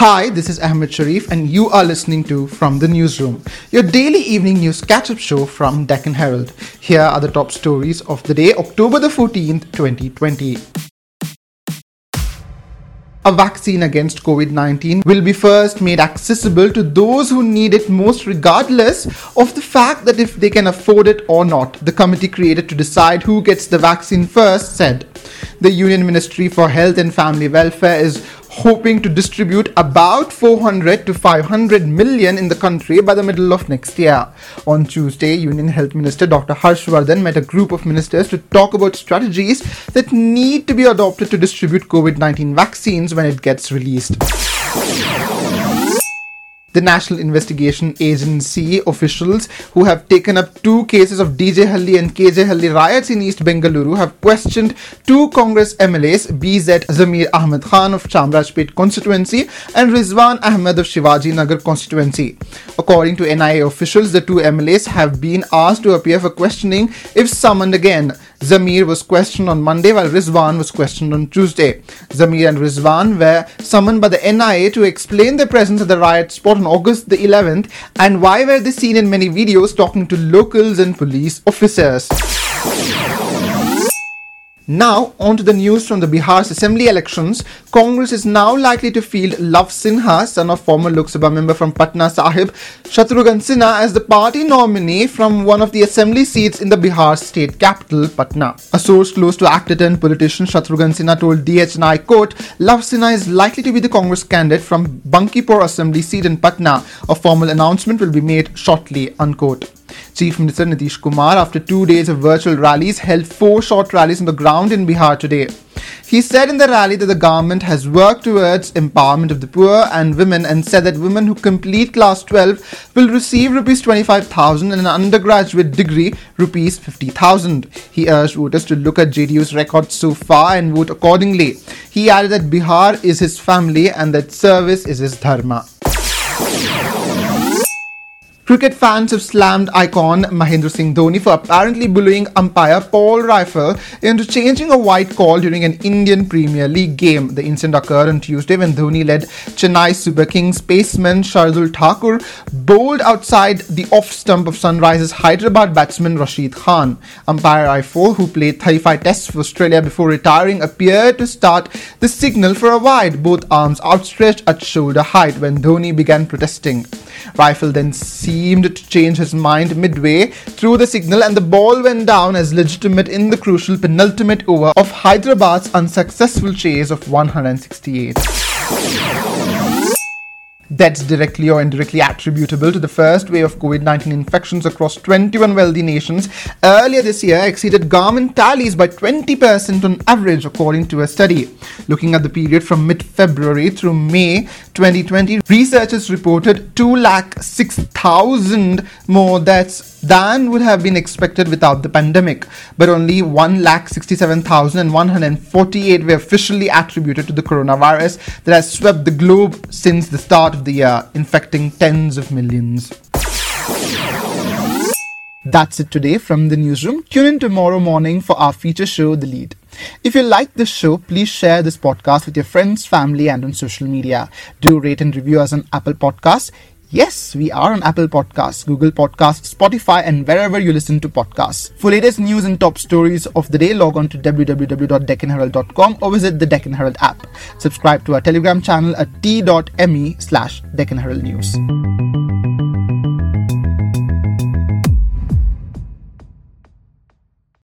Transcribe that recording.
Hi, this is Ahmed Sharif, and you are listening to From the Newsroom, your daily evening news catch up show from Deccan Herald. Here are the top stories of the day, October the 14th, 2020. A vaccine against COVID 19 will be first made accessible to those who need it most, regardless of the fact that if they can afford it or not. The committee created to decide who gets the vaccine first said. The Union Ministry for Health and Family Welfare is hoping to distribute about 400 to 500 million in the country by the middle of next year. On Tuesday, Union Health Minister Dr. Harshvardhan met a group of ministers to talk about strategies that need to be adopted to distribute COVID 19 vaccines when it gets released. The National Investigation Agency officials who have taken up two cases of DJ Halli and KJ Halli riots in East Bengaluru have questioned two Congress MLAs, BZ Zamir Ahmed Khan of Chamrajpet constituency and Rizwan Ahmed of Shivaji Nagar constituency. According to NIA officials, the two MLAs have been asked to appear for questioning if summoned again. Zamir was questioned on Monday while Rizwan was questioned on Tuesday. Zamir and Rizwan were summoned by the NIA to explain their presence at the riot spot on August the 11th and why were they seen in many videos talking to locals and police officers. Now, on to the news from the Bihar's assembly elections. Congress is now likely to field Love Sinha, son of former Lok Sabha member from Patna Sahib, Shatrughan Sinha, as the party nominee from one of the assembly seats in the Bihar state capital, Patna. A source close to actor turned politician Shatrughan Sinha told DHNI quote, Love Sinha is likely to be the Congress candidate from Bankipore assembly seat in Patna. A formal announcement will be made shortly, unquote. Chief Minister Nitish Kumar, after two days of virtual rallies, held four short rallies on the ground in Bihar today. He said in the rally that the government has worked towards empowerment of the poor and women and said that women who complete class 12 will receive rupees 25,000 and an undergraduate degree rupees 50,000. He urged voters to look at JDU's records so far and vote accordingly. He added that Bihar is his family and that service is his dharma. Cricket fans have slammed icon Mahendra Singh Dhoni for apparently bullying umpire Paul Reiffel into changing a wide call during an Indian Premier League game. The incident occurred on Tuesday when Dhoni led Chennai Super Kings paceman Shardul Thakur bowled outside the off stump of Sunrisers Hyderabad batsman Rashid Khan. Umpire Reiffel, who played 35 tests for Australia before retiring, appeared to start the signal for a wide, both arms outstretched at shoulder height when Dhoni began protesting. Reiffel then seemed to change his mind midway through the signal and the ball went down as legitimate in the crucial penultimate over of Hyderabad's unsuccessful chase of 168 deaths directly or indirectly attributable to the first wave of COVID 19 infections across 21 wealthy nations earlier this year exceeded government tallies by 20% on average, according to a study. Looking at the period from mid February through May 2020, researchers reported 2,06,000 more deaths than would have been expected without the pandemic, but only 1,67,148 were officially attributed to the coronavirus that has swept the globe since the start the year, infecting tens of millions. That's it today from the newsroom. Tune in tomorrow morning for our feature show, The Lead. If you like this show, please share this podcast with your friends, family, and on social media. Do rate and review us on Apple Podcasts. Yes, we are on Apple Podcasts, Google Podcasts, Spotify, and wherever you listen to podcasts. For latest news and top stories of the day, log on to www.deccanherald.com or visit the Deccan Herald app. Subscribe to our Telegram channel at t.me slash Deccan Herald News.